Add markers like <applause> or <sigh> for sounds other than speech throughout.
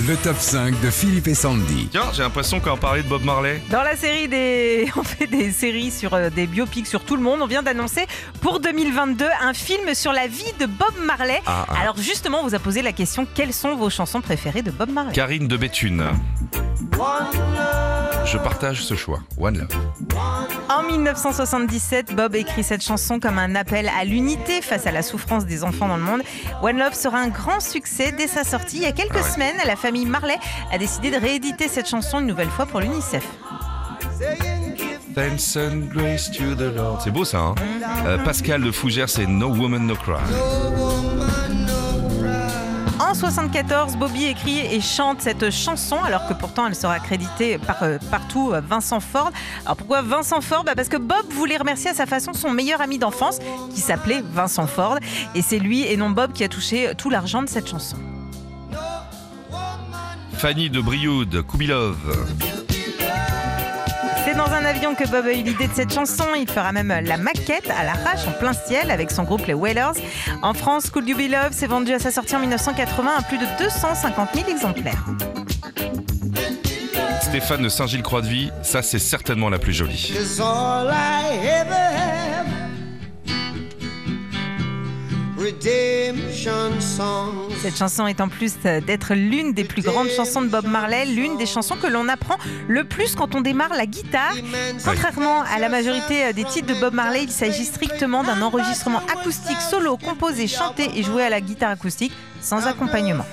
Le top 5 de Philippe et Sandy. Tiens, j'ai l'impression qu'on parlait de Bob Marley. Dans la série des. <laughs> On fait des séries sur euh, des biopics sur tout le monde. On vient d'annoncer pour 2022 un film sur la vie de Bob Marley. Ah, ah. Alors justement, on vous a posé la question quelles sont vos chansons préférées de Bob Marley? Karine de Béthune. Je partage ce choix. One Love. En 1977, Bob écrit cette chanson comme un appel à l'unité face à la souffrance des enfants dans le monde. One Love sera un grand succès dès sa sortie. Il y a quelques Ah ouais. semaines, la famille Marley a décidé de rééditer cette chanson une nouvelle fois pour l'UNICEF. Thanks and grace to the Lord. C'est beau ça, hein Euh, Pascal de Fougères, c'est No Woman No Cry. En 74, Bobby écrit et chante cette chanson, alors que pourtant elle sera créditée par, euh, partout euh, Vincent Ford. Alors pourquoi Vincent Ford? Bah Parce que Bob voulait remercier à sa façon son meilleur ami d'enfance, qui s'appelait Vincent Ford. Et c'est lui et non Bob qui a touché tout l'argent de cette chanson. Fanny de Brioude, Koubilov. Dans un avion que Bob a eu l'idée de cette chanson. Il fera même la maquette à l'arrache en plein ciel avec son groupe les Wailers. En France, Could You Be Love s'est vendu à sa sortie en 1980 à plus de 250 000 exemplaires. Stéphane de Saint-Gilles-Croix-de-Vie, ça c'est certainement la plus jolie. is all I ever have. Redemption songs. Cette chanson est en plus d'être l'une des plus grandes chansons de Bob Marley, l'une des chansons que l'on apprend le plus quand on démarre la guitare. Contrairement à la majorité des titres de Bob Marley, il s'agit strictement d'un enregistrement acoustique solo, composé, chanté et joué à la guitare acoustique sans accompagnement.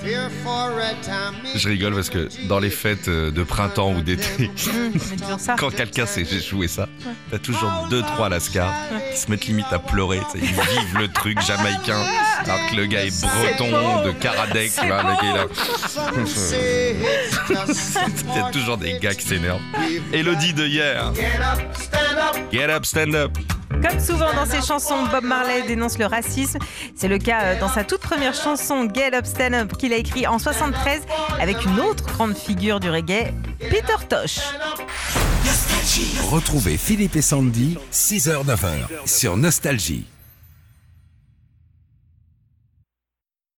Je rigole parce que dans les fêtes euh, de printemps ou d'été, <laughs> ça. quand quelqu'un sait jouer ça, t'as toujours deux trois lascars qui se mettent limite à pleurer. Ils vivent le truc jamaïcain, alors que le gars est breton de Karadec, gars, <laughs> il y a toujours des gars qui s'énervent. Elodie de hier. get up, stand up. Get up, stand up. Comme souvent dans ses chansons, Bob Marley dénonce le racisme. C'est le cas euh, dans sa toute première chanson Get Up Stand Up qu'il a écrit en 73 avec une autre grande figure du reggae, Peter Tosh. Retrouvez Philippe et Sandy, 6h-9h, sur Nostalgie.